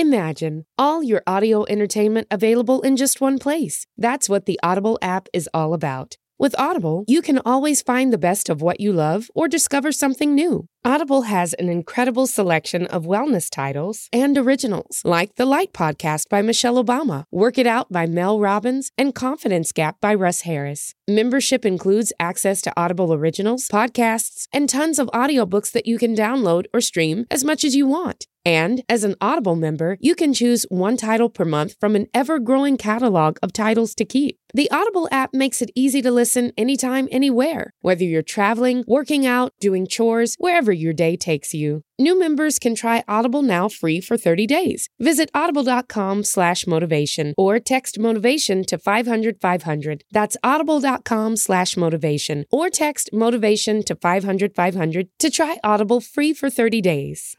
Imagine all your audio entertainment available in just one place. That's what the Audible app is all about. With Audible, you can always find the best of what you love or discover something new. Audible has an incredible selection of wellness titles and originals, like The Light Podcast by Michelle Obama, Work It Out by Mel Robbins, and Confidence Gap by Russ Harris. Membership includes access to Audible originals, podcasts, and tons of audiobooks that you can download or stream as much as you want. And as an Audible member, you can choose one title per month from an ever growing catalog of titles to keep. The Audible app makes it easy to listen anytime, anywhere, whether you're traveling, working out, doing chores, wherever your day takes you. New members can try Audible now free for 30 days. Visit audible.com slash motivation or text motivation to 500 500. That's audible.com slash motivation or text motivation to 500 500 to try Audible free for 30 days.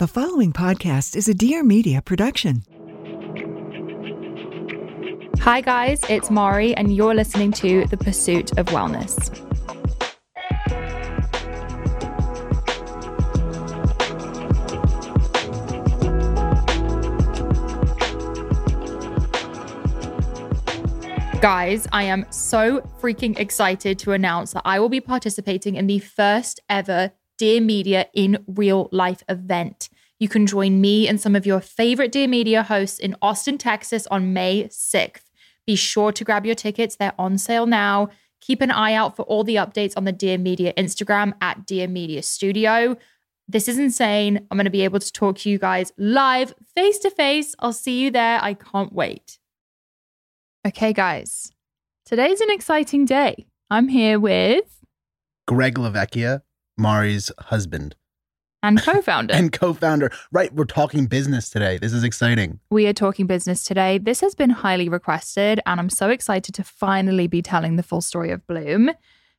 The following podcast is a Dear Media production. Hi, guys, it's Mari, and you're listening to The Pursuit of Wellness. Guys, I am so freaking excited to announce that I will be participating in the first ever Dear Media in real life event. You can join me and some of your favorite Dear Media hosts in Austin, Texas on May 6th. Be sure to grab your tickets, they're on sale now. Keep an eye out for all the updates on the Dear Media Instagram at Dear Media Studio. This is insane. I'm going to be able to talk to you guys live, face to face. I'll see you there. I can't wait. Okay, guys, today's an exciting day. I'm here with Greg Lavecchia, Mari's husband and co-founder. and co-founder. Right, we're talking business today. This is exciting. we are talking business today. This has been highly requested, and I'm so excited to finally be telling the full story of Bloom.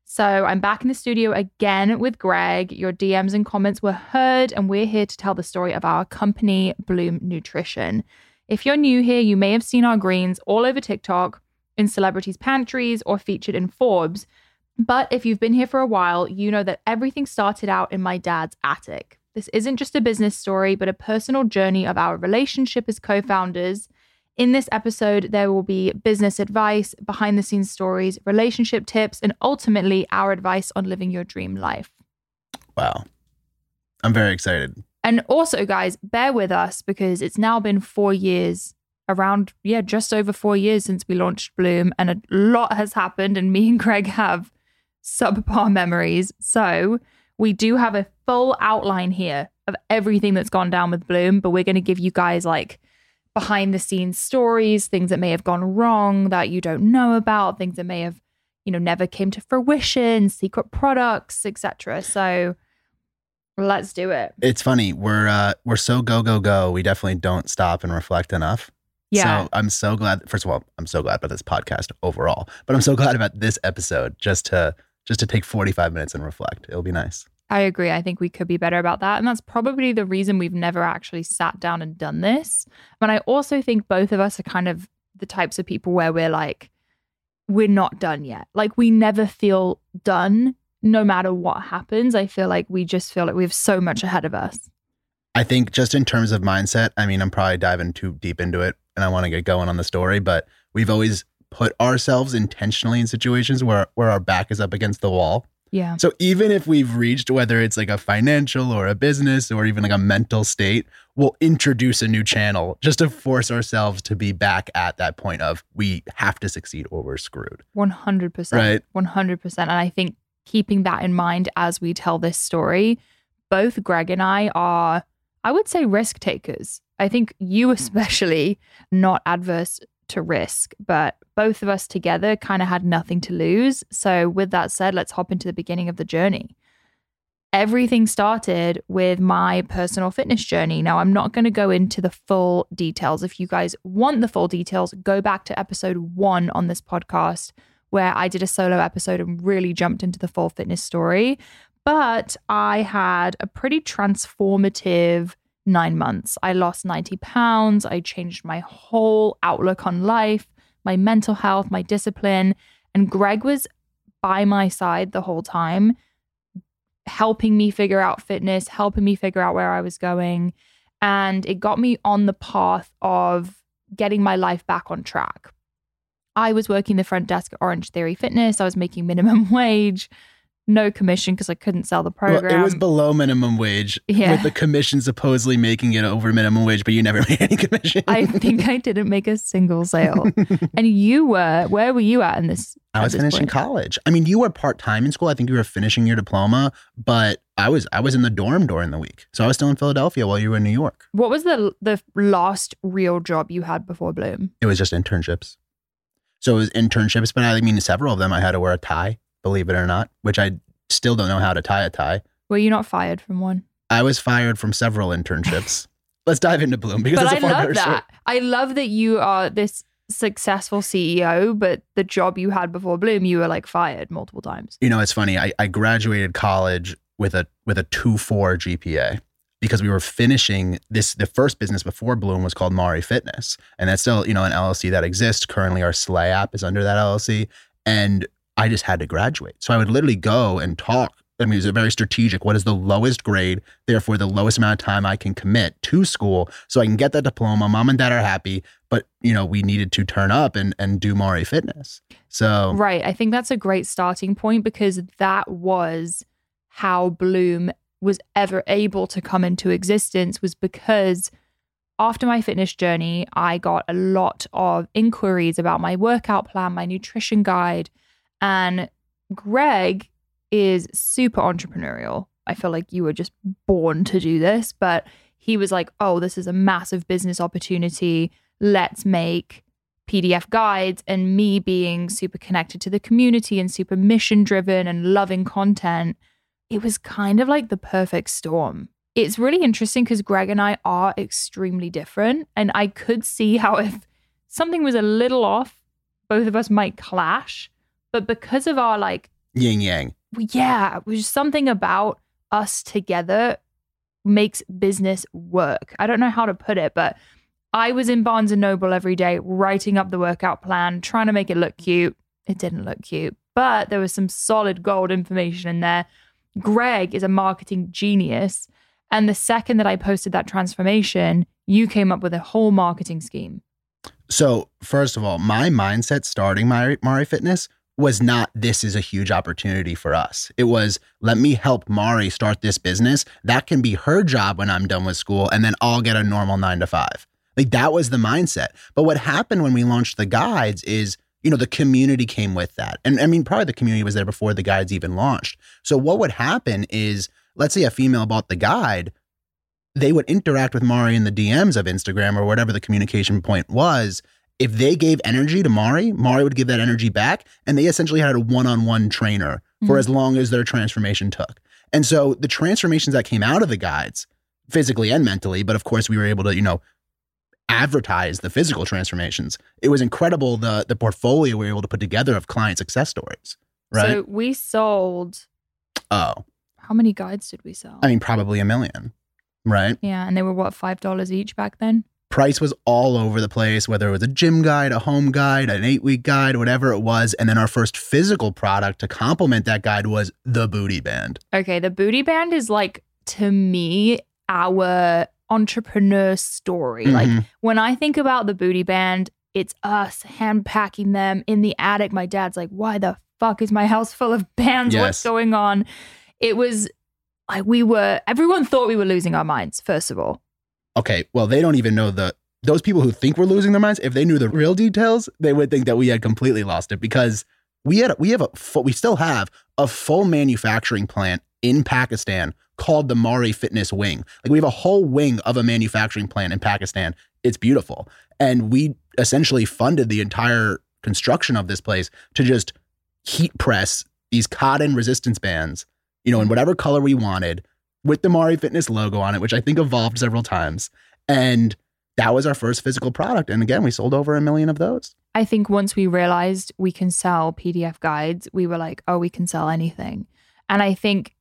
So I'm back in the studio again with Greg. Your DMs and comments were heard, and we're here to tell the story of our company, Bloom Nutrition. If you're new here, you may have seen our greens all over TikTok, in celebrities' pantries, or featured in Forbes. But if you've been here for a while, you know that everything started out in my dad's attic. This isn't just a business story, but a personal journey of our relationship as co founders. In this episode, there will be business advice, behind the scenes stories, relationship tips, and ultimately our advice on living your dream life. Wow. I'm very excited. And also, guys, bear with us because it's now been four years, around, yeah, just over four years since we launched Bloom, and a lot has happened. And me and Greg have subpar memories. So we do have a full outline here of everything that's gone down with Bloom, but we're going to give you guys like behind the scenes stories, things that may have gone wrong that you don't know about, things that may have, you know, never came to fruition, secret products, etc. So let's do it. It's funny. We're uh we're so go go go. We definitely don't stop and reflect enough. Yeah. So I'm so glad. First of all, I'm so glad about this podcast overall, but I'm so glad about this episode just to just to take 45 minutes and reflect. It'll be nice. I agree. I think we could be better about that. And that's probably the reason we've never actually sat down and done this. But I also think both of us are kind of the types of people where we're like, we're not done yet. Like we never feel done no matter what happens. I feel like we just feel like we have so much ahead of us. I think just in terms of mindset, I mean, I'm probably diving too deep into it and I want to get going on the story, but we've always put ourselves intentionally in situations where where our back is up against the wall. Yeah. So even if we've reached whether it's like a financial or a business or even like a mental state, we'll introduce a new channel just to force ourselves to be back at that point of we have to succeed or we're screwed. 100%. Right. 100%. And I think keeping that in mind as we tell this story, both Greg and I are, I would say, risk takers. I think you, especially, not adverse to risk, but both of us together kind of had nothing to lose. So, with that said, let's hop into the beginning of the journey. Everything started with my personal fitness journey. Now, I'm not going to go into the full details. If you guys want the full details, go back to episode one on this podcast where I did a solo episode and really jumped into the full fitness story. But I had a pretty transformative nine months. I lost 90 pounds. I changed my whole outlook on life, my mental health, my discipline. And Greg was by my side the whole time, helping me figure out fitness, helping me figure out where I was going. And it got me on the path of getting my life back on track. I was working the front desk at Orange Theory Fitness. I was making minimum wage, no commission because I couldn't sell the program. Well, it was below minimum wage Yeah. with the commission supposedly making it over minimum wage, but you never made any commission. I think I didn't make a single sale. and you were, where were you at in this? I was this finishing point? college. I mean, you were part time in school. I think you were finishing your diploma, but I was I was in the dorm during the week, so I was still in Philadelphia while you were in New York. What was the the last real job you had before Bloom? It was just internships. So it was internships, but I mean, several of them I had to wear a tie, believe it or not, which I still don't know how to tie a tie. Were you not fired from one? I was fired from several internships. Let's dive into Bloom because but I love better story. that. I love that you are this successful CEO, but the job you had before Bloom, you were like fired multiple times. You know, it's funny. I, I graduated college with a with a two four GPA because we were finishing this. The first business before Bloom was called Mari Fitness, and that's still you know an LLC that exists. Currently, our Slay app is under that LLC, and I just had to graduate. So I would literally go and talk. I mean, it was a very strategic. What is the lowest grade? Therefore, the lowest amount of time I can commit to school, so I can get that diploma. Mom and dad are happy, but you know we needed to turn up and and do Mari Fitness. So Right. I think that's a great starting point because that was how Bloom was ever able to come into existence was because after my fitness journey, I got a lot of inquiries about my workout plan, my nutrition guide, and Greg is super entrepreneurial. I feel like you were just born to do this, but he was like, "Oh, this is a massive business opportunity. Let's make PDF guides and me being super connected to the community and super mission driven and loving content, it was kind of like the perfect storm. It's really interesting because Greg and I are extremely different. And I could see how if something was a little off, both of us might clash. But because of our like, yin yang. yeah, it was something about us together makes business work. I don't know how to put it, but I was in Barnes and Noble every day writing up the workout plan, trying to make it look cute. It didn't look cute, but there was some solid gold information in there. Greg is a marketing genius. And the second that I posted that transformation, you came up with a whole marketing scheme. So, first of all, my mindset starting my Mari Fitness was not this is a huge opportunity for us. It was let me help Mari start this business. That can be her job when I'm done with school, and then I'll get a normal nine to five. Like that was the mindset. But what happened when we launched the guides is, you know, the community came with that. And I mean, probably the community was there before the guides even launched. So what would happen is, let's say a female bought the guide, they would interact with Mari in the DMs of Instagram or whatever the communication point was. If they gave energy to Mari, Mari would give that energy back. And they essentially had a one on one trainer for Mhm. as long as their transformation took. And so the transformations that came out of the guides, physically and mentally, but of course we were able to, you know, advertise the physical transformations. It was incredible the the portfolio we were able to put together of client success stories. Right. So we sold, oh, how many guides did we sell? I mean, probably a million. Right. yeah. And they were what, $5 each back then? Price was all over the place, whether it was a gym guide, a home guide, an eight week guide, whatever it was. And then our first physical product to complement that guide was the booty band. Okay, the booty band is like to me our entrepreneur story. Like Mhm. when I think about the booty band, it's us hand packing them in the attic. My dad's like, "Why the fuck is my house full of bands? What's going on?" It was like we were everyone thought we were losing our minds first of all. Okay, well, they don't even know the those people who think we're losing their minds. If they knew the real details, they would think that we had completely lost it because we had we have a full, we still have a full manufacturing plant in Pakistan called the Mari Fitness Wing. Like we have a whole wing of a manufacturing plant in Pakistan. It's beautiful, and we essentially funded the entire construction of this place to just heat press these cotton resistance bands, you know, in whatever color we wanted with the Mari Fitness logo on it, which I think evolved several times. And that was our first physical product. And again, we sold over a million of those. I think once we realized we can sell PDF guides, we were like, oh, we can sell anything. And I think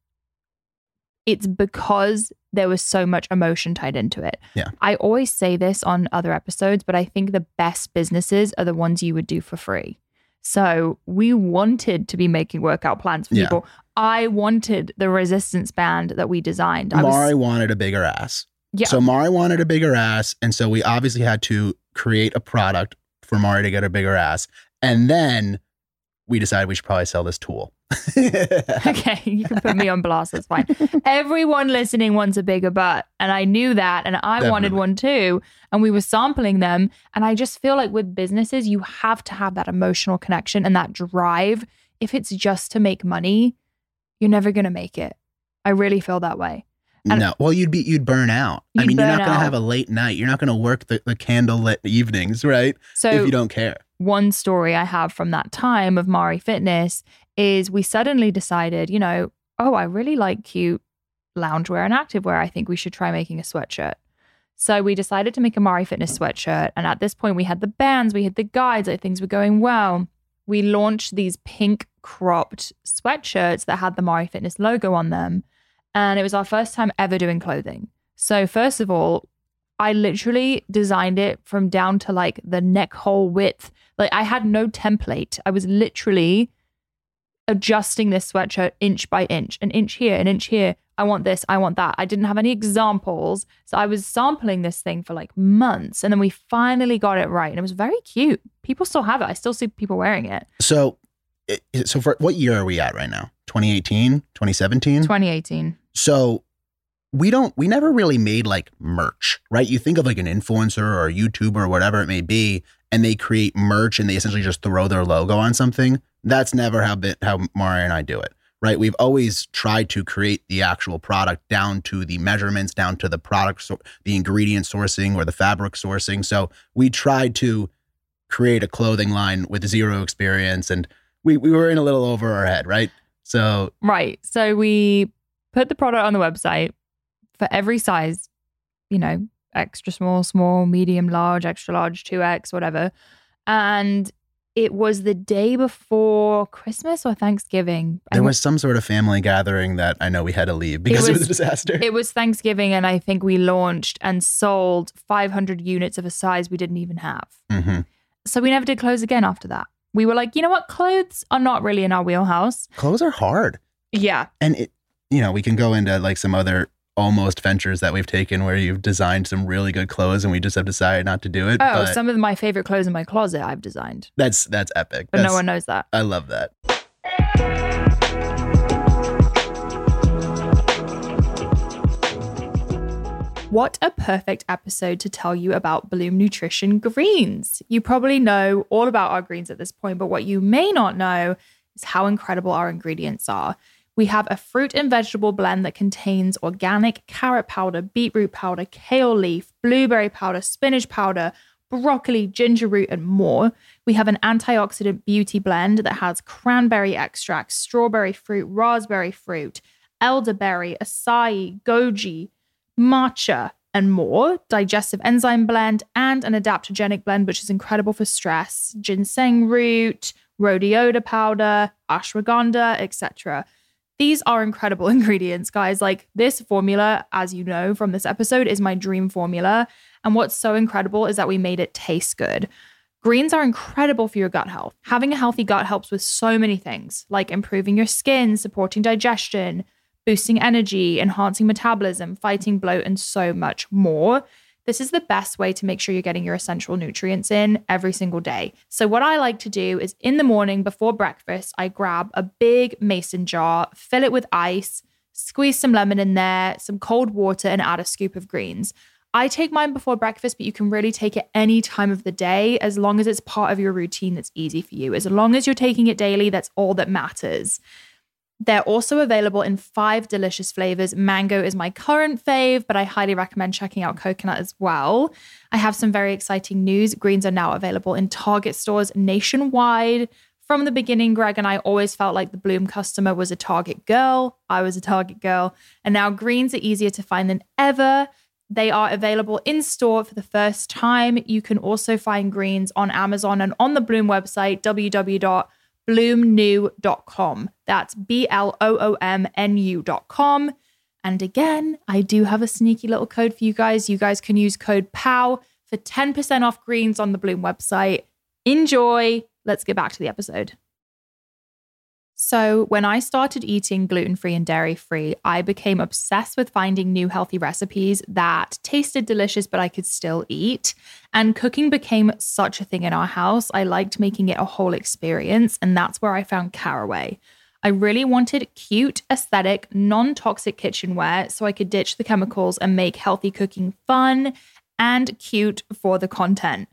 it's because there was so much emotion tied into it. Yeah. I always say this on other episodes, but I think the best businesses are the ones you would do for free. So we wanted to be making workout plans for Yeah. people. I wanted the resistance band that we designed. I Mari was wanted a bigger ass. Yeah. So Mari wanted a bigger ass, and so we obviously had to create a product for Mari to get a bigger ass, and then we decided we should probably sell this tool. okay, you can put me on blast. That's fine. Everyone listening wants a bigger butt. And I knew that. And I wanted one too. And we were sampling them. And I just feel like with businesses, you have to have that emotional connection and that drive. If it's just to make money, you're never going to make it. I really feel that way. And- no, well, you'd be you'd burn out. I You'd mean, you're not going to have a late night. You're not going to work the, the candlelit evenings, right? So if you don't care. one story I have from that time of Mari Fitness is we suddenly decided, you know, oh, I really like cute loungewear and activewear. I think we should try making a sweatshirt. So we decided to make a Mari Fitness sweatshirt. And at this point, we had the bands, we had the guides, like things were going well. We launched these pink cropped sweatshirts that had the Mari Fitness logo on them. And it was our first time ever doing clothing. So, first of all, I literally designed it from down to like the neck hole width. Like I had no template. I was literally adjusting this sweatshirt inch by inch, an inch here, an inch here. I want this, I want that. I didn't have any examples. So I was sampling this thing for like months and then we finally got it right and it was very cute. People still have it. I still see people wearing it. So, so for what year are we at right now? 2018, 2017? 2018. So we don't we never really made like merch, right? You think of like an influencer or a YouTuber or whatever it may be, and they create merch and they essentially just throw their logo on something. That's never how bit how Mari and I do it. Right. We've always tried to create the actual product down to the measurements, down to the product, so the ingredient sourcing or the fabric sourcing. So we tried to create a clothing line with zero experience and we, we were in a little over our head, right? So Right. So we put the product on the website for every size, you know, extra small, small, medium, large, extra large, 2X, whatever. And it was the day before Christmas or Thanksgiving. There was some sort of family gathering that I know we had to leave because it was, was- a disaster. it was Thanksgiving, and I think we launched and sold 500 units of a size we didn't even have. Mhm. So we never did clothes again after that. We were like, you know what? Clothes are not really in our wheelhouse. Clothes are hard, Yeah. and it, you know, we can go into like some other almost ventures that we've taken where you've designed some really good clothes and we just have decided not to do it. Oh, some of my favorite clothes in my closet I've designed, that's that's epic. but That's- no one knows that. I love that. What a perfect episode to tell you about Bloom Nutrition greens. You probably know all about our greens at this point, but what you may not know is how incredible our ingredients are. We have a fruit and vegetable blend that contains organic carrot powder, beetroot powder, kale leaf, blueberry powder, spinach powder, broccoli, ginger root, and more. We have an antioxidant beauty blend that has cranberry extract, strawberry fruit, raspberry fruit, elderberry, acai, goji, matcha, and more, digestive enzyme blend, and an adaptogenic blend, which is incredible for stress, ginseng root, rhodiola powder, ashwagandha, etc. These are incredible ingredients, guys. Like this formula, as you know from this episode, is my dream formula. And what's so incredible is that we made it taste good. Greens are incredible for your gut health. Having a healthy gut helps with so many things, like improving your skin, supporting digestion, boosting energy, enhancing metabolism, fighting bloat, and so much more. This is the best way to make sure you're getting your essential nutrients in every single day. So, what I like to do is in the morning before breakfast, I grab a big mason jar, fill it with ice, squeeze some lemon in there, some cold water, and add a scoop of greens. I take mine before breakfast, but you can really take it any time of the day as long as it's part of your routine that's easy for you. As long as you're taking it daily, that's all that matters. They're also available in five delicious flavors. Mango is my current fave, but I highly recommend checking out coconut as well. I have some very exciting news. Greens are now available in Target stores nationwide. From the beginning, Greg and I always felt like the Bloom customer was a Target girl. I was a Target girl. And now greens are easier to find than ever. They are available in store for the first time. You can also find greens on Amazon and on the Bloom website, www.bloomnu.com. That's B L O O M N U.com. And again, I do have a sneaky little code for you guys. You guys can use code POW for 10% off greens on the Bloom website. Enjoy. Let's get back to the episode. So, when I started eating gluten free and dairy free, I became obsessed with finding new healthy recipes that tasted delicious, but I could still eat. And cooking became such a thing in our house. I liked making it a whole experience. And that's where I found Caraway. I really wanted cute, aesthetic, non toxic kitchenware so I could ditch the chemicals and make healthy cooking fun and cute for the content.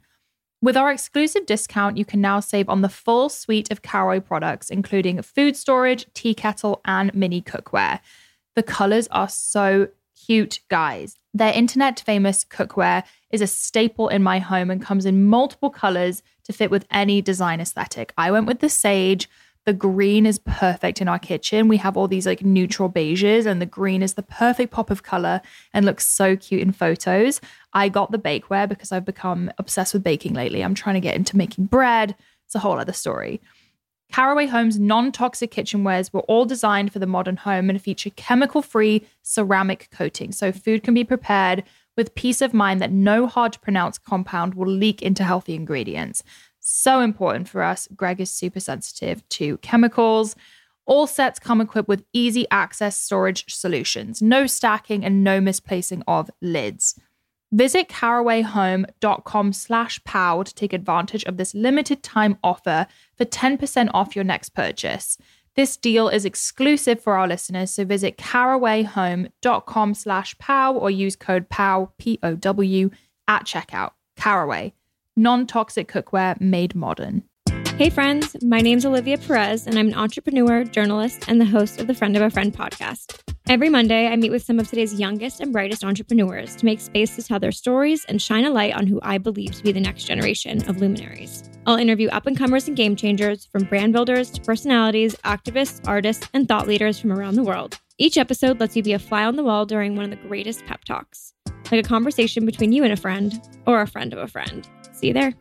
With our exclusive discount, you can now save on the full suite of Caraway products, including food storage, tea kettle, and mini cookware. The colors are so cute, guys. Their internet famous cookware is a staple in my home and comes in multiple colors to fit with any design aesthetic. I went with the sage. The green is perfect in our kitchen. We have all these like neutral beiges, and the green is the perfect pop of color and looks so cute in photos. I got the bakeware because I've become obsessed with baking lately. I'm trying to get into making bread. It's a whole other story. Caraway Home's non toxic kitchenwares were all designed for the modern home and feature chemical free ceramic coating. So food can be prepared with peace of mind that no hard to pronounce compound will leak into healthy ingredients so important for us. Greg is super sensitive to chemicals. All sets come equipped with easy access storage solutions, no stacking and no misplacing of lids. Visit carawayhome.com slash pow to take advantage of this limited time offer for 10% off your next purchase. This deal is exclusive for our listeners, so visit carawayhome.com slash pow or use code POW, P-O-W, at checkout. Caraway, non toxic cookware made modern. Hey, friends. My name's Olivia Perez, and I'm an entrepreneur, journalist, and the host of the Friend of a Friend podcast. Every Monday, I meet with some of today's youngest and brightest entrepreneurs to make space to tell their stories and shine a light on who I believe to be the next generation of luminaries. I'll interview up and comers and game changers, from brand builders to personalities, activists, artists, and thought leaders from around the world. Each episode lets you be a fly on the wall during one of the greatest pep talks, like a conversation between you and a friend, or a friend of a friend. See you there.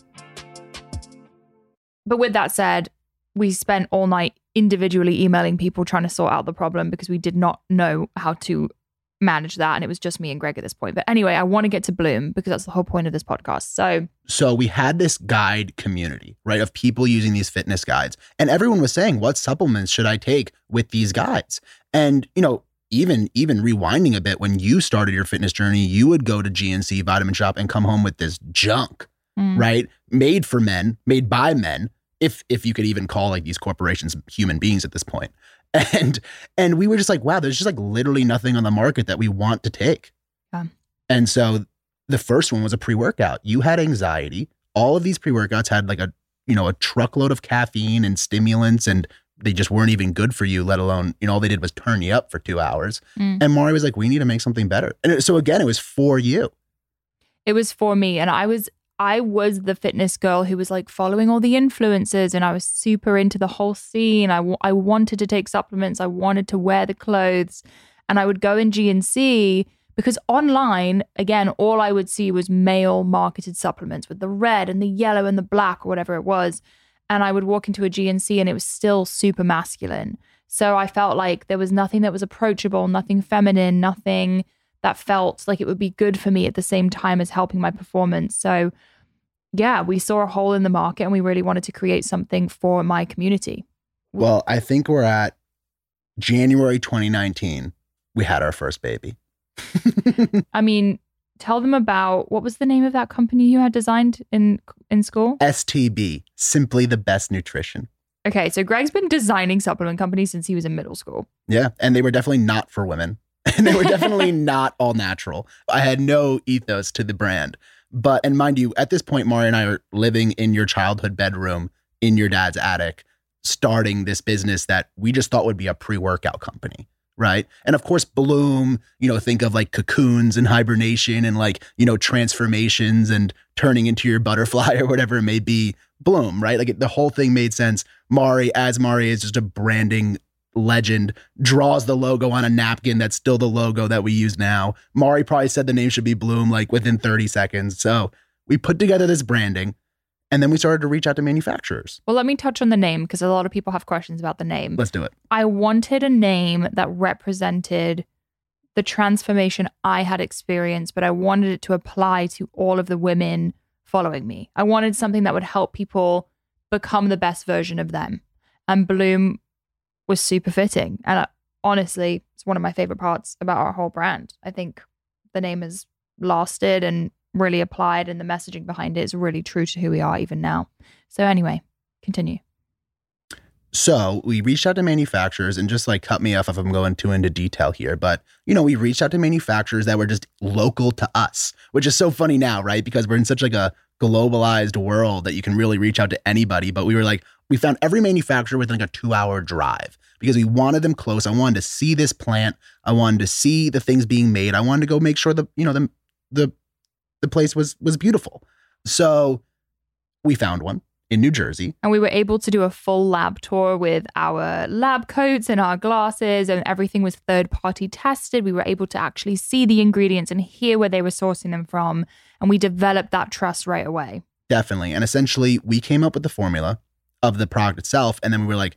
But with that said, we spent all night individually emailing people trying to sort out the problem because we did not know how to manage that and it was just me and Greg at this point. But anyway, I want to get to Bloom because that's the whole point of this podcast. So So we had this guide community, right, of people using these fitness guides. And everyone was saying, what supplements should I take with these guides? And, you know, even even rewinding a bit, when you started your fitness journey, you would go to GNC Vitamin Shoppe and come home with this junk mm. right? Made for men, made by men, if if you could even call like these corporations human beings at this point. And and we were just like, wow, there's just like literally nothing on the market that we want to take. Yeah. And so the first one was a pre-workout. You had anxiety. All of these pre-workouts had like a you know a truckload of caffeine and stimulants and they just weren't even good for you, let alone, you know, all they did was turn you up for two hours. Mm. And Mari was like, we need to make something better. And so again, it was for you. It was for me. And I was I was the fitness girl who was like following all the influencers and I was super into the whole scene. I, w- I wanted to take supplements, I wanted to wear the clothes, and I would go in GNC because online, again, all I would see was male marketed supplements with the red and the yellow and the black or whatever it was. And I would walk into a GNC and it was still super masculine. So I felt like there was nothing that was approachable, nothing feminine, nothing that felt like it would be good for me at the same time as helping my performance. So, yeah, we saw a hole in the market and we really wanted to create something for my community. Well, I think we're at January 2019. We had our first baby. I mean, tell them about what was the name of that company you had designed in in school? STB, simply the best nutrition. Okay, so Greg's been designing supplement companies since he was in middle school. Yeah, and they were definitely not for women. And they were definitely not all natural. I had no ethos to the brand. But, and mind you, at this point, Mari and I are living in your childhood bedroom in your dad's attic, starting this business that we just thought would be a pre workout company. Right. And of course, Bloom, you know, think of like cocoons and hibernation and like, you know, transformations and turning into your butterfly or whatever it may be. Bloom, right? Like the whole thing made sense. Mari, as Mari, is just a branding legend draws the logo on a napkin that's still the logo that we use now. Mari probably said the name should be Bloom like within 30 seconds. So we put together this branding and then we started to reach out to manufacturers. Well, let me touch on the name because a lot of people have questions about the name. Let's do it. I wanted a name that represented the transformation I had experienced, but I wanted it to apply to all of the women following me. I wanted something that would help people become the best version of them. And Bloom was super fitting. And uh, honestly, it's one of my favorite parts about our whole brand. I think the name has lasted and really applied, and the messaging behind it is really true to who we are even now. So, anyway, continue. So we reached out to manufacturers and just like cut me off if I'm going too into detail here. But, you know, we reached out to manufacturers that were just local to us, which is so funny now, right? Because we're in such like a globalized world that you can really reach out to anybody. But we were like, we found every manufacturer within like a two hour drive because we wanted them close. I wanted to see this plant. I wanted to see the things being made. I wanted to go make sure the, you know, the, the, the place was, was beautiful. So we found one in New Jersey. And we were able to do a full lab tour with our lab coats and our glasses, and everything was third party tested. We were able to actually see the ingredients and hear where they were sourcing them from. And we developed that trust right away. Definitely. And essentially, we came up with the formula of the product itself. And then we were like,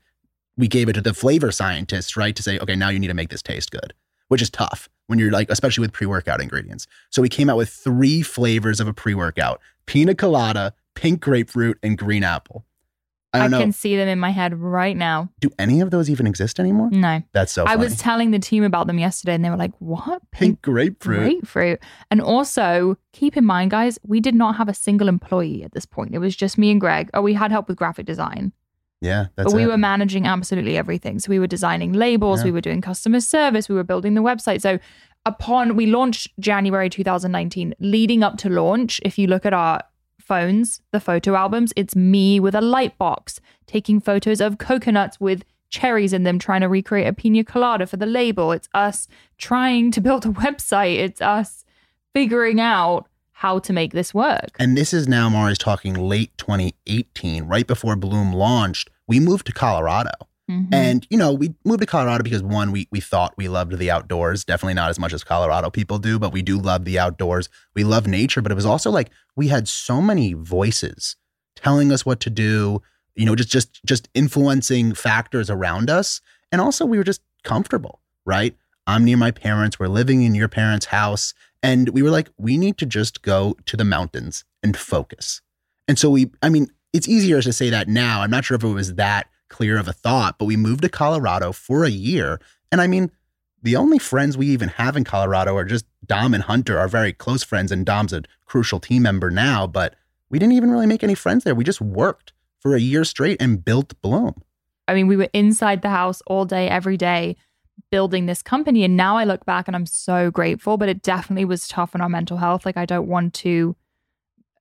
we gave it to the flavor scientists, right? To say, okay, now you need to make this taste good, which is tough when you're like, especially with pre workout ingredients. So we came out with three flavors of a pre workout pina colada, pink grapefruit, and green apple. I I, can see them in my head right now. do any of those even exist anymore? No. That's so I was telling the team about them yesterday and they were like, what? pink grapefruit. grapefruit. And also, keep in mind, guys, we did not have a single employee at this point. It was just me and Greg. Oh, we had help with graphic design, Yeah, that's but we it. were managing absolutely everything. So we were designing labels, Yeah. we were doing customer service, we were building the website. So upon we launched January 2019, leading up to launch, if you look at our phones, the photo albums, it's me with a light box taking photos of coconuts with cherries in them, trying to recreate a pina colada for the label. It's us trying to build a website. It's us figuring out how to make this work. And this is now Mari's talking late 2018, right before Bloom launched. We moved to Colorado. Mhm. And, you know, we moved to Colorado because one, we we thought we loved the outdoors. Definitely not as much as Colorado people do, but we do love the outdoors. We love nature, but it was also like we had so many voices telling us what to do, you know, just just just influencing factors around us. And also we were just comfortable, right? I'm near my parents, we're living in your parents' house, and we were like, we need to just go to the mountains and focus. And so we, I mean, it's easier to say that now. I'm not sure if it was that clear of a thought, but we moved to Colorado for a year. And I mean, the only friends we even have in Colorado are just Dom and Hunter, our very close friends. And Dom's a crucial team member now, but we didn't even really make any friends there. We just worked for a year straight and built Bloom. I mean, we were inside the house all day, every day, building this company. And now I look back and I'm so grateful, but it definitely was tough on our mental health. Like, I don't want to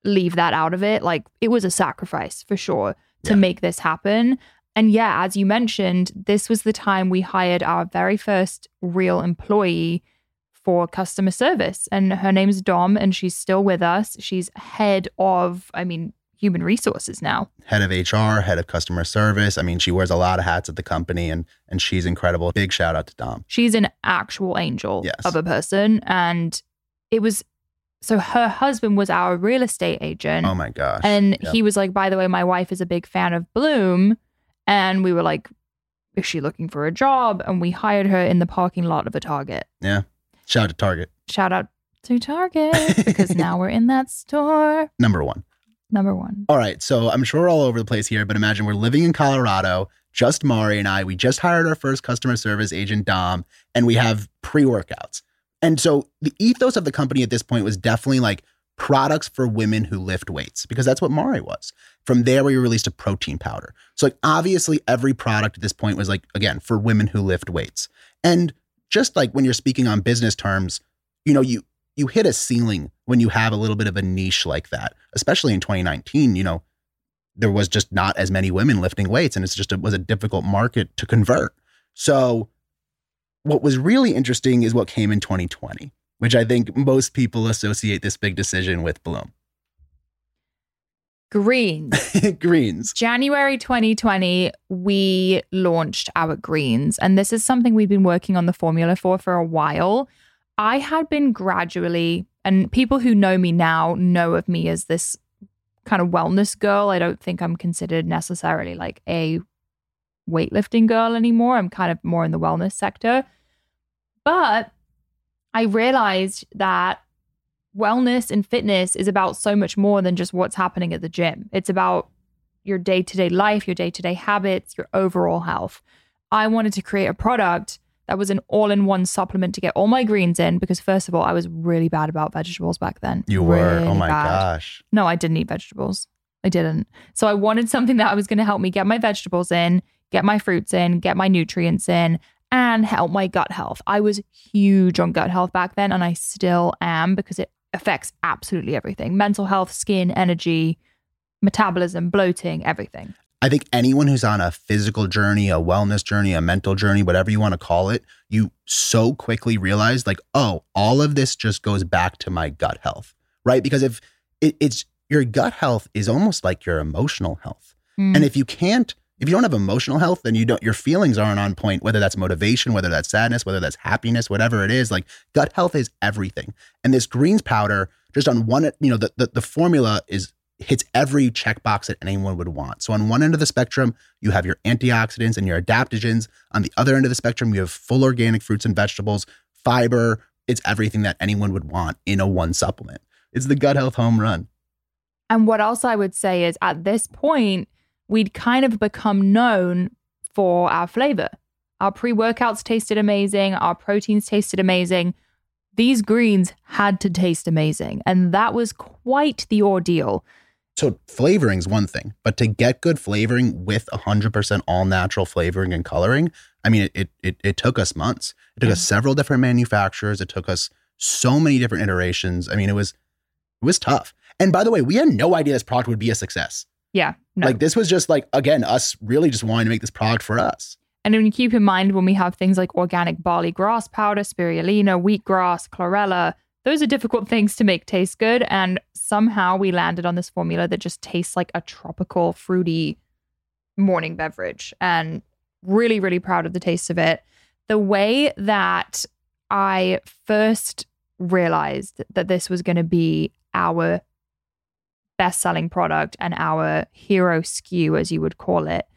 leave that out of it. Like, it was a sacrifice for sure to Yeah. make this happen. And yeah, as you mentioned, this was the time we hired our very first real employee for customer service. And her name's Dom, and she's still with us. She's head of, I mean, human resources now. Head of HR, head of customer service. I mean, she wears a lot of hats at the company and and she's incredible. Big shout out to Dom. she's an actual angel Yes. of a person and it was so her husband was our real estate agent Oh my gosh. and Yep. he was like by the way my wife is a big fan of bloom and we were like is she looking for a job and we hired her in the parking lot of a target Yeah. shout out to Target. shout out to target because now we're in that store Number one. number one All right. So I'm sure we're all over the place here, but imagine we're living in Colorado, just Mari and I. We just hired our first customer service agent, Dom, and we have pre workouts. And so the ethos of the company at this point was definitely like products for women who lift weights, because that's what Mari was. From there, we released a protein powder. So, like, obviously, every product at this point was like, again, for women who lift weights. And just like when you're speaking on business terms, you know, you, you hit a ceiling when you have a little bit of a niche like that, especially in 2019. You know, there was just not as many women lifting weights, and it's just it was a difficult market to convert. So, what was really interesting is what came in 2020, which I think most people associate this big decision with Bloom. greens Greens. January 2020, we launched our greens. And this is something we've been working on the formula for for a while. I had been gradually, and people who know me now know of me as this kind of wellness girl. I don't think I'm considered necessarily like a weightlifting girl anymore. I'm kind of more in the wellness sector. But I realized that wellness and fitness is about so much more than just what's happening at the gym. It's about your day to day life, your day to day habits, your overall health. I wanted to create a product that was an all in one supplement to get all my greens in because, first of all, I was really bad about vegetables back then. You were. Oh my bad. gosh. No, I didn't eat vegetables. I didn't. So I wanted something that was going to help me get my vegetables in, get my fruits in, get my nutrients in, and help my gut health. I was huge on gut health back then, and I still am because it affects absolutely everything mental health, skin, energy, metabolism, bloating, everything. I think anyone who's on a physical journey, a wellness journey, a mental journey, whatever you want to call it, you so quickly realize, like, oh, all of this just goes back to my gut health, right? Because if it, it's your gut health is almost like your emotional health. Mm. And if you can't, if you don't have emotional health, then you don't, your feelings aren't on point, whether that's motivation, whether that's sadness, whether that's happiness, whatever it is, like gut health is everything. And this greens powder, just on one, you know, the, the, the formula is hits every checkbox that anyone would want. So on one end of the spectrum, you have your antioxidants and your adaptogens. On the other end of the spectrum, you have full organic fruits and vegetables, fiber. It's everything that anyone would want in a one supplement. It's the gut health home run. And what else I would say is at this point, we'd kind of become known for our flavor. Our pre workouts tasted amazing, our proteins tasted amazing. These greens had to taste amazing. And that was quite the ordeal. So flavoring's one thing, but to get good flavoring with 100% all natural flavoring and coloring, I mean, it, it, it took us months. It took us mm-hmm. several different manufacturers. It took us so many different iterations. I mean, it was, it was tough. And by the way, we had no idea this product would be a success. Yeah. No. Like this was just like, again, us really just wanting to make this product for us. And when you keep in mind when we have things like organic barley grass powder, spirulina, wheatgrass, chlorella, those are difficult things to make taste good. And somehow we landed on this formula that just tastes like a tropical, fruity morning beverage. And really, really proud of the taste of it. The way that I first realized that this was going to be our best selling product and our hero SKU, as you would call it,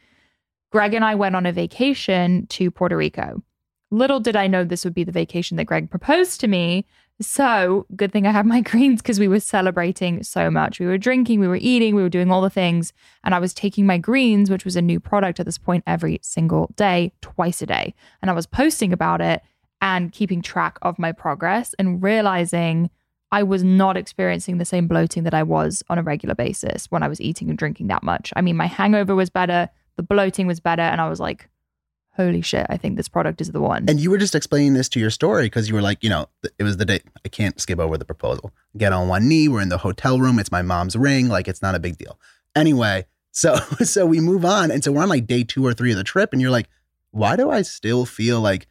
Greg and I went on a vacation to Puerto Rico. Little did I know this would be the vacation that Greg proposed to me. So, good thing I had my greens because we were celebrating so much. We were drinking, we were eating, we were doing all the things. And I was taking my greens, which was a new product at this point, every single day, twice a day. And I was posting about it and keeping track of my progress and realizing I was not experiencing the same bloating that I was on a regular basis when I was eating and drinking that much. I mean, my hangover was better, the bloating was better. And I was like, holy shit, I think this product is the one. And you were just explaining this to your story because you were like, you know, it was the day I can't skip over the proposal. Get on one knee. We're in the hotel room. It's my mom's ring. Like it's not a big deal. Anyway, so so we move on, and so we're on like day two or three of the trip, and you're like, why do I still feel like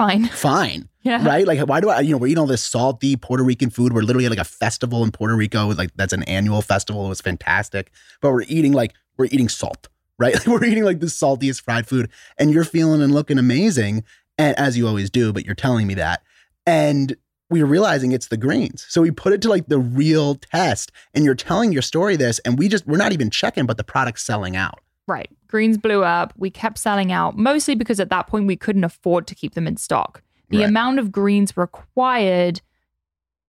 Fine. fine? Yeah. Right? Like, why do I, you know, we're eating all this salty Puerto Rican food. We're literally at like a festival in Puerto Rico. Like, that's an annual festival. It was fantastic. But we're eating like, we're eating salt, right? Like, we're eating like the saltiest fried food. And you're feeling and looking amazing. And as you always do, but you're telling me that. And we are realizing it's the greens. So we put it to like the real test. And you're telling your story this. And we just, we're not even checking, but the product's selling out. Right. Greens blew up. We kept selling out mostly because at that point we couldn't afford to keep them in stock. The Right. amount of greens required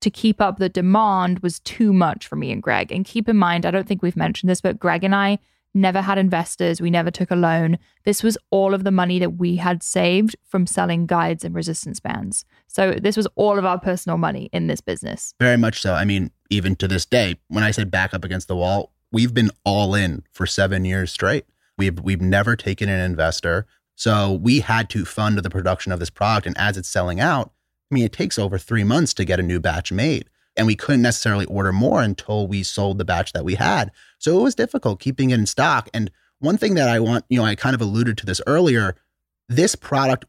to keep up the demand was too much for me and Greg. And keep in mind, I don't think we've mentioned this, but Greg and I never had investors. We never took a loan. This was all of the money that we had saved from selling guides and resistance bands. So this was all of our personal money in this business. Very much so. I mean, even to this day, when I say back up against the wall, we've been all in for seven years straight. We've we've never taken an investor. So we had to fund the production of this product. And as it's selling out, I mean, it takes over three months to get a new batch made. And we couldn't necessarily order more until we sold the batch that we had. So it was difficult keeping it in stock. And one thing that I want, you know, I kind of alluded to this earlier. This product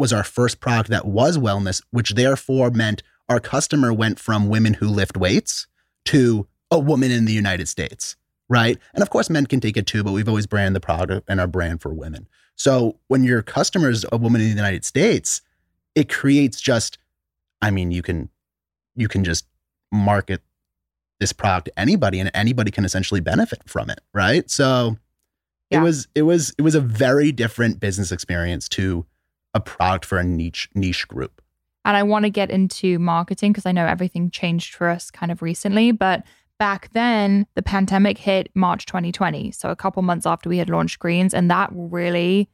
was our first product that was wellness, which therefore meant our customer went from women who lift weights to a woman in the United States, right? And of course, men can take it too, but we've always branded the product and our brand for women. So when your customer is a woman in the United States, it creates just, I mean, you can, you can just market this product to anybody, and anybody can essentially benefit from it, right? So Yeah. it was, it was, it was a very different business experience to a product for a niche niche group. And I want to get into marketing because I know everything changed for us kind of recently. But back then, the pandemic hit March 2020. So a couple months after we had launched Greens. And that really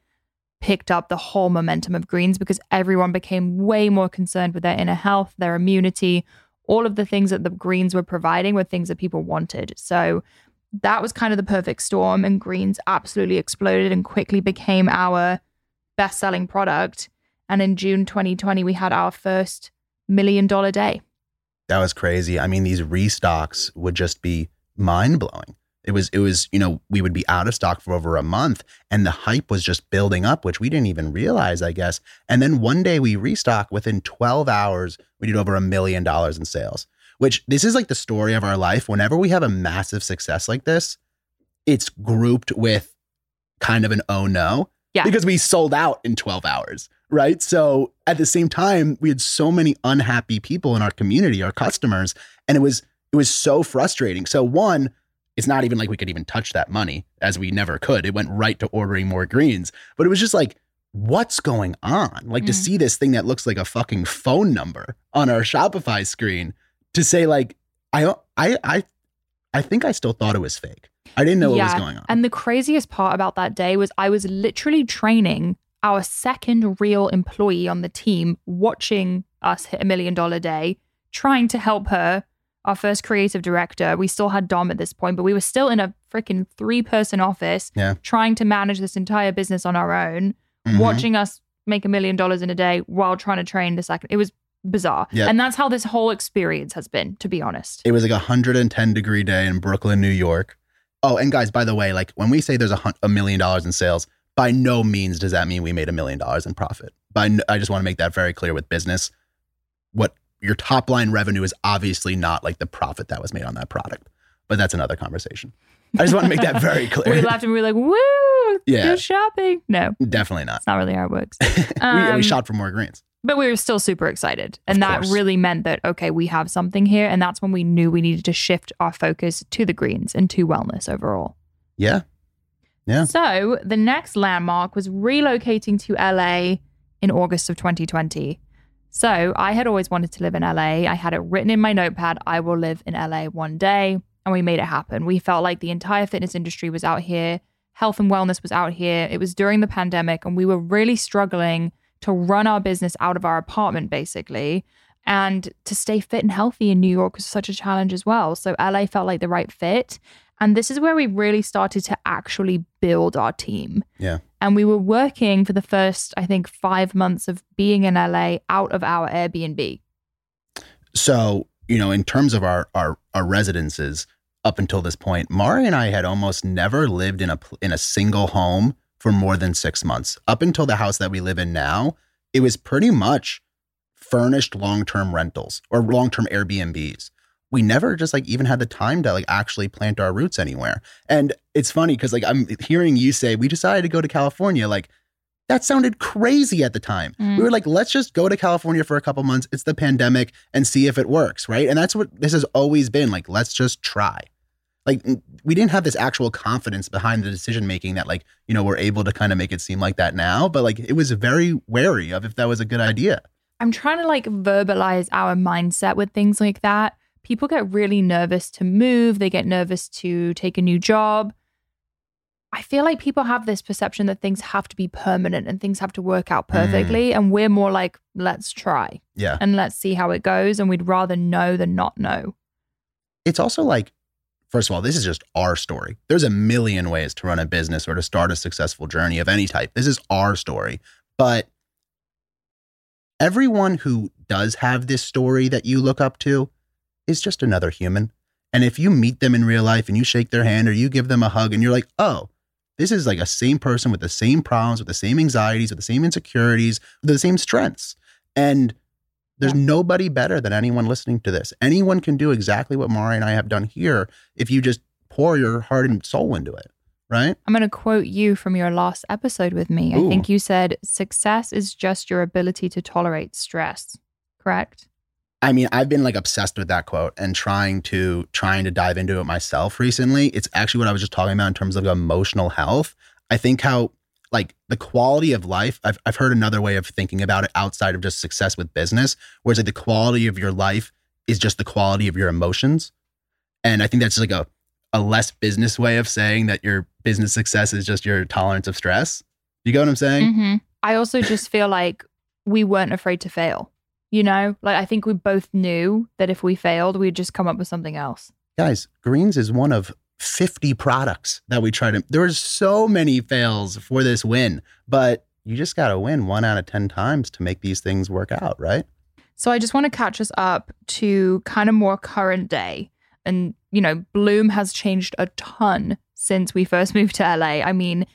picked up the whole momentum of greens because everyone became way more concerned with their inner health, their immunity, all of the things that the greens were providing were things that people wanted. So that was kind of the perfect storm, and greens absolutely exploded and quickly became our best selling product. And in June 2020, we had our first million dollar day. That was crazy. I mean, these restocks would just be mind blowing. It was, it was, you know, we would be out of stock for over a month and the hype was just building up, which we didn't even realize, I guess. And then one day we restock within 12 hours, we did over a million dollars in sales, which this is like the story of our life. Whenever we have a massive success like this, it's grouped with kind of an oh no. Yeah. Because we sold out in 12 hours, right? So at the same time, we had so many unhappy people in our community, our customers, and it was it was so frustrating. So one, it's not even like we could even touch that money as we never could. It went right to ordering more greens. But it was just like, what's going on? Like to Mm. see this thing that looks like a fucking phone number on our Shopify screen to say like, I I I I think I still thought it was fake. I didn't know what was going on. And the craziest part about that day was I was literally training our second real employee on the team, watching us hit a million dollar day, trying to help her. Our first creative director, we still had Dom at this point, but we were still in a freaking three person office Yeah. trying to manage this entire business on our own, Mhm. watching us make a million dollars in a day while trying to train the second. It was bizarre. Yeah. And that's how this whole experience has been, to be honest. It was like a 110 degree day in Brooklyn, New York. Oh, and guys, by the way, like when we say there's a, hun- a million dollars in sales, by no means does that mean we made a million dollars in profit. By no, I just want to make that very clear with business. What your top line revenue is obviously not like the profit that was made on that product, but that's another conversation. I just want to make that very clear. we laughed and we were like, woo, Yeah. good shopping. No, Definitely not. It's not really how it works. we, Um, we shot for more greens. But we were still super excited. And that really meant that, okay, we have something here. And that's when we knew we needed to shift our focus to the greens and to wellness overall. Yeah. Yeah. So the next landmark was relocating to LA in August of 2020. So I had always wanted to live in LA. I had it written in my notepad I will live in LA one day. And we made it happen. We felt like the entire fitness industry was out here, health and wellness was out here. It was during the pandemic, and we were really struggling to run our business out of our apartment, basically. And to stay fit and healthy in New York was such a challenge as well. So LA felt like the right fit. And this is where we really started to actually build our team. Yeah. And we were working for the first, I think, five months of being in LA out of our Airbnb. So, you know, in terms of our our our residences up until this point, Mari and I had almost never lived in a in a single home for more than 6 months. Up until the house that we live in now, it was pretty much furnished long-term rentals or long-term Airbnbs. We never just like even had the time to like actually plant our roots anywhere. And it's funny cuz like I'm hearing you say we decided to go to California like that sounded crazy at the time. Mm. We were like, let's just go to California for a couple months. It's the pandemic and see if it works, right? And that's what this has always been like, let's just try. Like, we didn't have this actual confidence behind the decision making that, like, you know, we're able to kind of make it seem like that now, but like, it was very wary of if that was a good idea. I'm trying to like verbalize our mindset with things like that. People get really nervous to move, they get nervous to take a new job. I feel like people have this perception that things have to be permanent and things have to work out mm. perfectly. And we're more like, let's try Yeah. and let's see how it goes. And we'd rather know than not know. It's also like, first of all, this is just our story. There's a million ways to run a business or to start a successful journey of any type. This is our story. But everyone who does have this story that you look up to is just another human. And if you meet them in real life and you shake their hand or you give them a hug and you're like, oh, this is like a same person with the same problems, with the same anxieties, with the same insecurities, with the same strengths. And there's nobody better than anyone listening to this. Anyone can do exactly what Mari and I have done here if you just pour your heart and soul into it, right? I'm going to quote you from your last episode with me. I think you said, success is just your ability to tolerate stress, correct? I mean, I've been like obsessed with that quote and trying to trying to dive into it myself recently. It's actually what I was just talking about in terms of emotional health. I think how like the quality of life, I've I've heard another way of thinking about it outside of just success with business, where it's like the quality of your life is just the quality of your emotions. And I think that's just like a a less business way of saying that your business success is just your tolerance of stress. You get what I'm saying? Mhm. I also just feel like we weren't afraid to fail. You know, like I think we both knew that if we failed, we'd just come up with something else. Guys, greens is one of 50 products that we tried to. There were so many fails for this win, but you just got to win one out of 10 times to make these things work out, right? So I just want to catch us up to kind of more current day. And, you know, Bloom has changed a ton since we first moved to LA. I mean,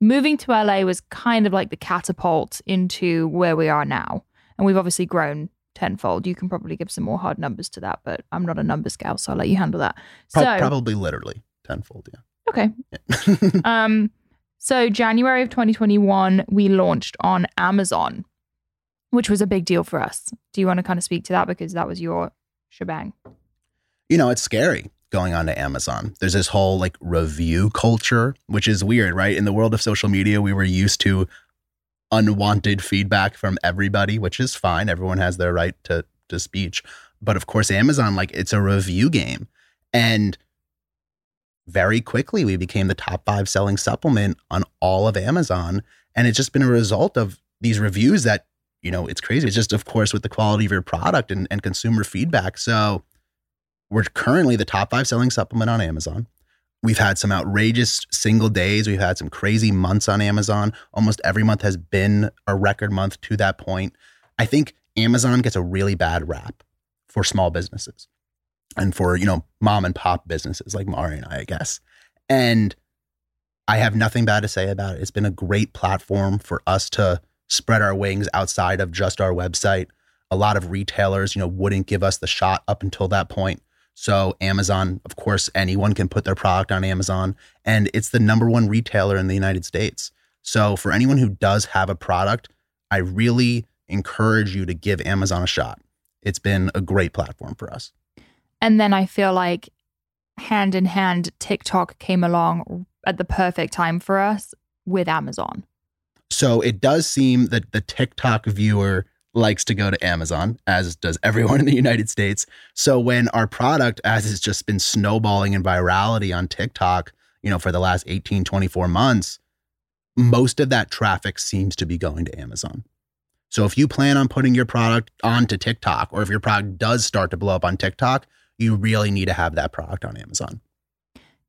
moving to LA was kind of like the catapult into where we are now. And we've obviously grown tenfold. You can probably give some more hard numbers to that, but I'm not a numbers gal, so I'll let you handle that. Pro- so, probably literally tenfold, Yeah. okay. yeah. Um, so January of 2021, we launched on Amazon, which was a big deal for us. Do you want to kind of speak to that because that was your shebang? you know, it's scary going on to Amazon. There's this whole like review culture, which is weird, right? In the world of social media, we were used to unwanted feedback from everybody, which is fine. Everyone has their right to to speech. But of course, Amazon, like it's a review game. And very quickly we became the top five selling supplement on all of Amazon. And it's just been a result of these reviews that, you know, it's crazy. It's just, of course, with the quality of your product and, and consumer feedback. So we're currently the top five selling supplement on Amazon. We've had some outrageous single days. We've had some crazy months on Amazon. Almost every month has been a record month to that point. I think Amazon gets a really bad rap for small businesses and for, you know, mom and pop businesses like Mari and I, I guess. And I have nothing bad to say about it. It's been a great platform for us to spread our wings outside of just our website. A lot of retailers, you know, wouldn't give us the shot up until that point. So Amazon, of course, anyone can put their product on Amazon, and it's the number one retailer in the United States. So for anyone who does have a product, I really encourage you to give Amazon a shot. It's been a great platform for us. And then I feel like hand in hand, TikTok came along at the perfect time for us with Amazon. So it does seem that the TikTok viewer likes to go to Amazon, as does everyone in the United States. So when our product, as it's just been snowballing in virality on TikTok, you know, for the last 18, 24 months, most of that traffic seems to be going to Amazon. So if you plan on putting your product onto TikTok, or if your product does start to blow up on TikTok, you really need to have that product on Amazon.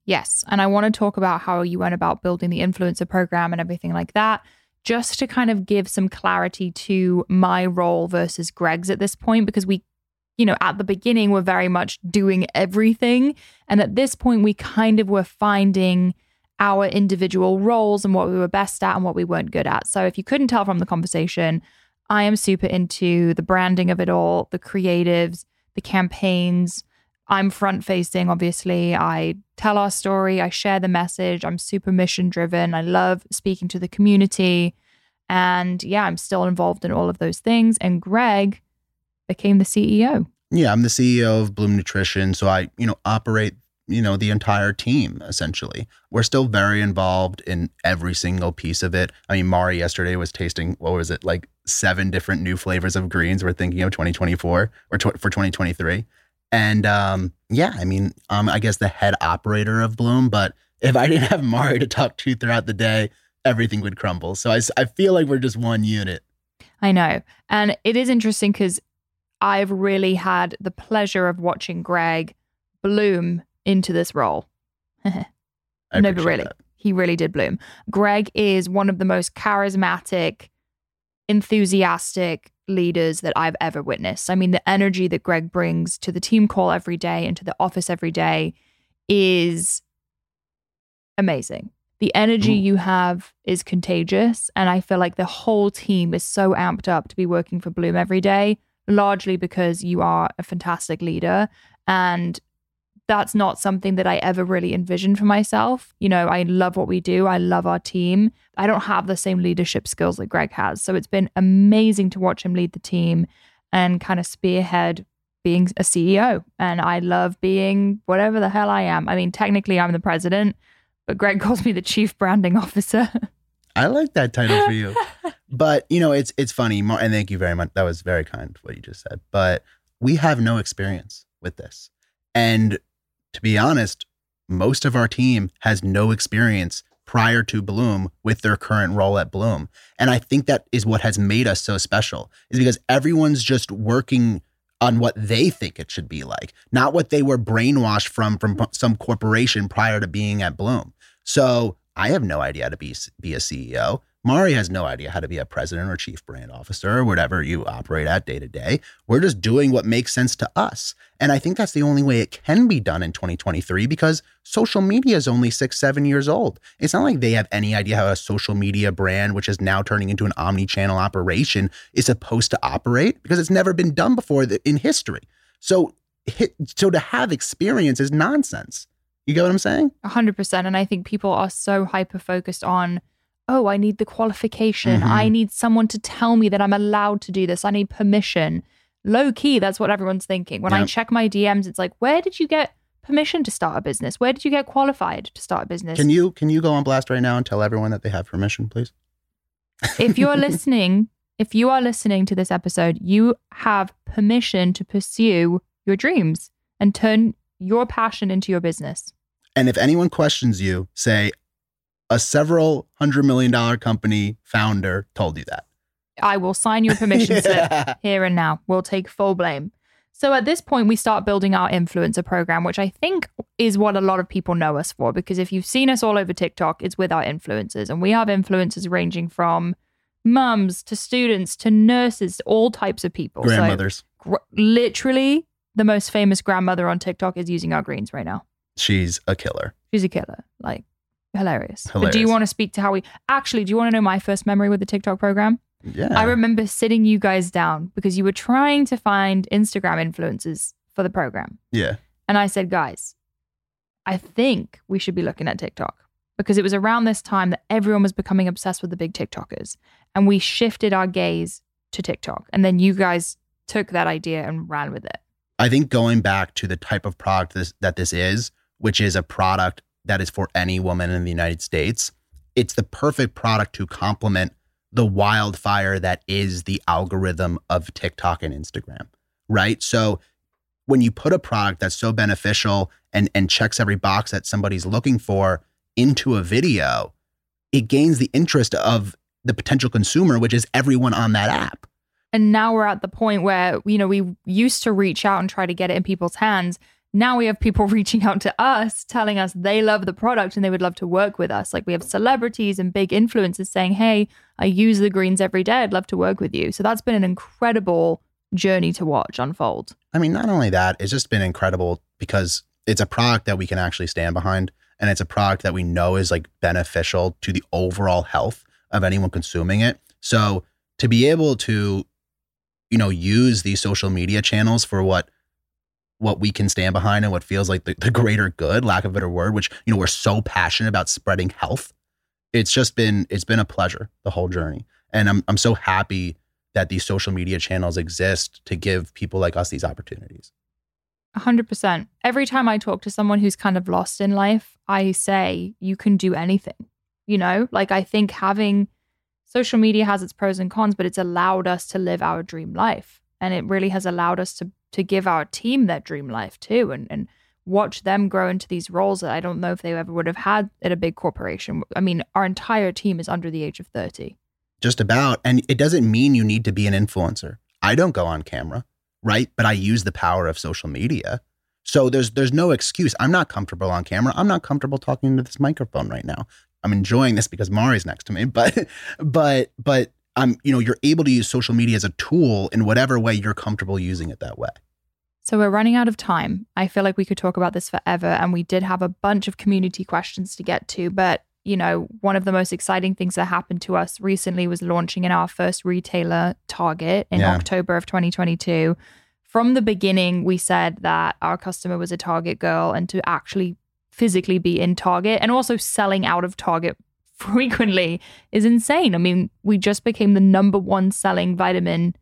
Yes. And I want to talk about how you went about building the influencer program and everything like that, just to kind of give some clarity to my role versus Greg's at this point, because we, you know, at the beginning, we're very much doing everything. And at this point, we kind of were finding our individual roles and what we were best at and what we weren't good at. So if you couldn't tell from the conversation, I am super into the branding of it all, the creatives, the campaigns. I'm front facing, obviously. I tell our story, I share the message. I'm super mission driven. I love speaking to the community. And yeah, I'm still involved in all of those things. And Greg became the CEO. Yeah, I'm the CEO of Bloom Nutrition, so I, you know, operate, you know, the entire team essentially. We're still very involved in every single piece of it. I mean, Mari yesterday was tasting what was it, like seven different new flavors of greens we're thinking of 2024 or tw- for 2023. And um, yeah, I mean, um, I guess the head operator of Bloom, but if I didn't have Mari to talk to throughout the day, everything would crumble. So I, I feel like we're just one unit. I know. And it is interesting because I've really had the pleasure of watching Greg bloom into this role. No, but really, that. he really did bloom. Greg is one of the most charismatic, enthusiastic leaders that I've ever witnessed. I mean, the energy that Greg brings to the team call every day and to the office every day is amazing. The energy Mm. you have is contagious. And I feel like the whole team is so amped up to be working for Bloom every day, largely because you are a fantastic leader. And that's not something that I ever really envisioned for myself. You know, I love what we do, I love our team. I don't have the same leadership skills that Greg has. So it's been amazing to watch him lead the team and kind of spearhead being a CEO. And I love being whatever the hell I am. I mean, technically, I'm the president, but Greg calls me the chief branding officer. I like that title for you. but you know, it's it's funny, and thank you very much. That was very kind what you just said. But we have no experience with this, and to be honest, most of our team has no experience prior to Bloom with their current role at Bloom. And I think that is what has made us so special, is because everyone's just working on what they think it should be like, not what they were brainwashed from from some corporation prior to being at Bloom. So I have no idea how to be be a CEO. Mari has no idea how to be a president or chief brand officer or whatever you operate at day to day. We're just doing what makes sense to us. And I think that's the only way it can be done in 2023 because social media is only six, seven years old. It's not like they have any idea how a social media brand, which is now turning into an omni channel operation, is supposed to operate because it's never been done before in history. So, so to have experience is nonsense. You get what I'm saying? 100%. And I think people are so hyper focused on oh, I need the qualification. Mhm. I need someone to tell me that I'm allowed to do this. I need permission. Low key, that's what everyone's thinking. When I check my DMs, it's like, where did you get permission to start a business? Where did you get qualified to start a business? Can you can you go on blast right now and tell everyone that they have permission, please? if you're listening, if you are listening to this episode, you have permission to pursue your dreams and turn your passion into your business. And if anyone questions you, say a several hundred million dollar company founder told you that. I will sign your permission slip here and now. We'll take full blame. So at this point, we start building our influencer program, which I think is what a lot of people know us for. Because if you've seen us all over TikTok, it's with our influencers. And we have influencers ranging from mums to students to nurses, to all types of people. So Grandmothers. gr- literally, the most famous grandmother on TikTok is using our greens right now. She's a killer. She's a killer. Like, hilarious. But do you want to speak to how we actually, do you want to know my first memory with the TikTok program? Yeah. I remember sitting you guys down because you were trying to find Instagram influencers for the program. yeah. And I said, guys, I think we should be looking at TikTok because it was around this time that everyone was becoming obsessed with the big TikTokers. And we shifted our gaze to TikTok. And then you guys took that idea and ran with it. I think going back to the type of product this, that this is, which is a product that is for any woman in the United States, it's the perfect product to complement the wildfire that is the algorithm of TikTok and Instagram, right? So when you put a product that's so beneficial and, and checks every box that somebody's looking for into a video, it gains the interest of the potential consumer, which is everyone on that app. And now we're at the point where, you know, we used to reach out and try to get it in people's hands. Now we have people reaching out to us telling us they love the product and they would love to work with us. Like we have celebrities and big influencers saying, Hey, I use the greens every day. I'd love to work with you. So that's been an incredible journey to watch unfold. I mean, not only that, it's just been incredible because it's a product that we can actually stand behind. And it's a product that we know is like beneficial to the overall health of anyone consuming it. So to be able to, you know, use these social media channels for what what we can stand behind and what feels like the, the greater good, lack of a better word, which, you know, we're so passionate about spreading health. It's just been it's been a pleasure the whole journey. And I'm I'm so happy that these social media channels exist to give people like us these opportunities. 100%. Every time I talk to someone who's kind of lost in life, I say, you can do anything. You know, like I think having social media has its pros and cons, but it's allowed us to live our dream life. And it really has allowed us to to give our team their dream life too and, and watch them grow into these roles that I don't know if they ever would have had at a big corporation. I mean, our entire team is under the age of 30. Just about. And it doesn't mean you need to be an influencer. I don't go on camera, right? But I use the power of social media. So there's there's no excuse. I'm not comfortable on camera. I'm not comfortable talking into this microphone right now. I'm enjoying this because Mari's next to me, but but but I'm you know, you're able to use social media as a tool in whatever way you're comfortable using it that way. So we're running out of time. I feel like we could talk about this forever. And we did have a bunch of community questions to get to. But, you know, one of the most exciting things that happened to us recently was launching in our first retailer Target in Yeah. October of 2022. From the beginning, we said that our customer was a Target girl and to actually physically be in Target and also selling out of Target frequently is insane. I mean, we just became the number one selling vitamin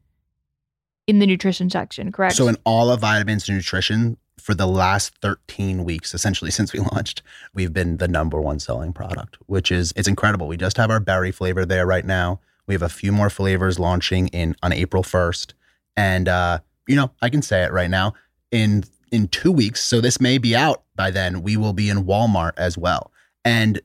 in the nutrition section, correct? So in all of vitamins and nutrition for the last 13 weeks, essentially since we launched, we've been the number one selling product, which is it's incredible. We just have our berry flavor there right now. We have a few more flavors launching in on April 1st. And uh, you know, I can say it right now. In in two weeks, so this may be out by then, we will be in Walmart as well. And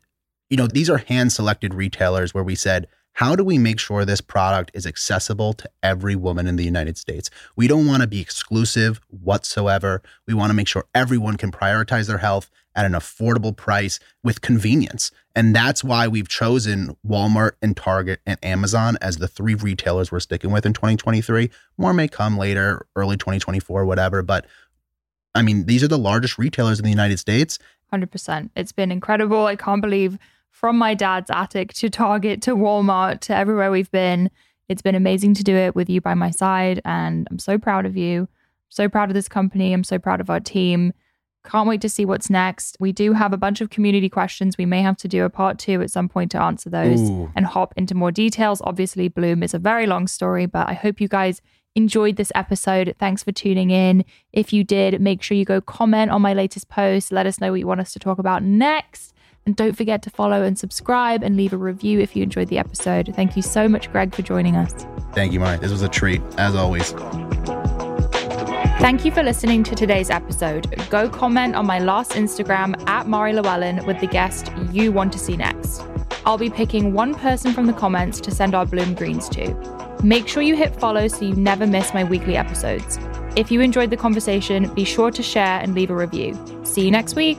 you know, these are hand selected retailers where we said, how do we make sure this product is accessible to every woman in the United States? We don't want to be exclusive whatsoever. We want to make sure everyone can prioritize their health at an affordable price with convenience. And that's why we've chosen Walmart and Target and Amazon as the three retailers we're sticking with in 2023. More may come later, early 2024, whatever. But I mean, these are the largest retailers in the United States. 100%. It's been incredible. I can't believe from my dad's attic to Target to Walmart to everywhere we've been. It's been amazing to do it with you by my side. And I'm so proud of you. So proud of this company. I'm so proud of our team. Can't wait to see what's next. We do have a bunch of community questions. We may have to do a part two at some point to answer those Ooh. and hop into more details. Obviously, Bloom is a very long story, but I hope you guys enjoyed this episode. Thanks for tuning in. If you did, make sure you go comment on my latest post. Let us know what you want us to talk about next. And don't forget to follow and subscribe and leave a review if you enjoyed the episode. Thank you so much, Greg, for joining us. Thank you, Mari. This was a treat, as always. Thank you for listening to today's episode. Go comment on my last Instagram at Mari Llewellyn with the guest you want to see next. I'll be picking one person from the comments to send our Bloom Greens to. Make sure you hit follow so you never miss my weekly episodes. If you enjoyed the conversation, be sure to share and leave a review. See you next week.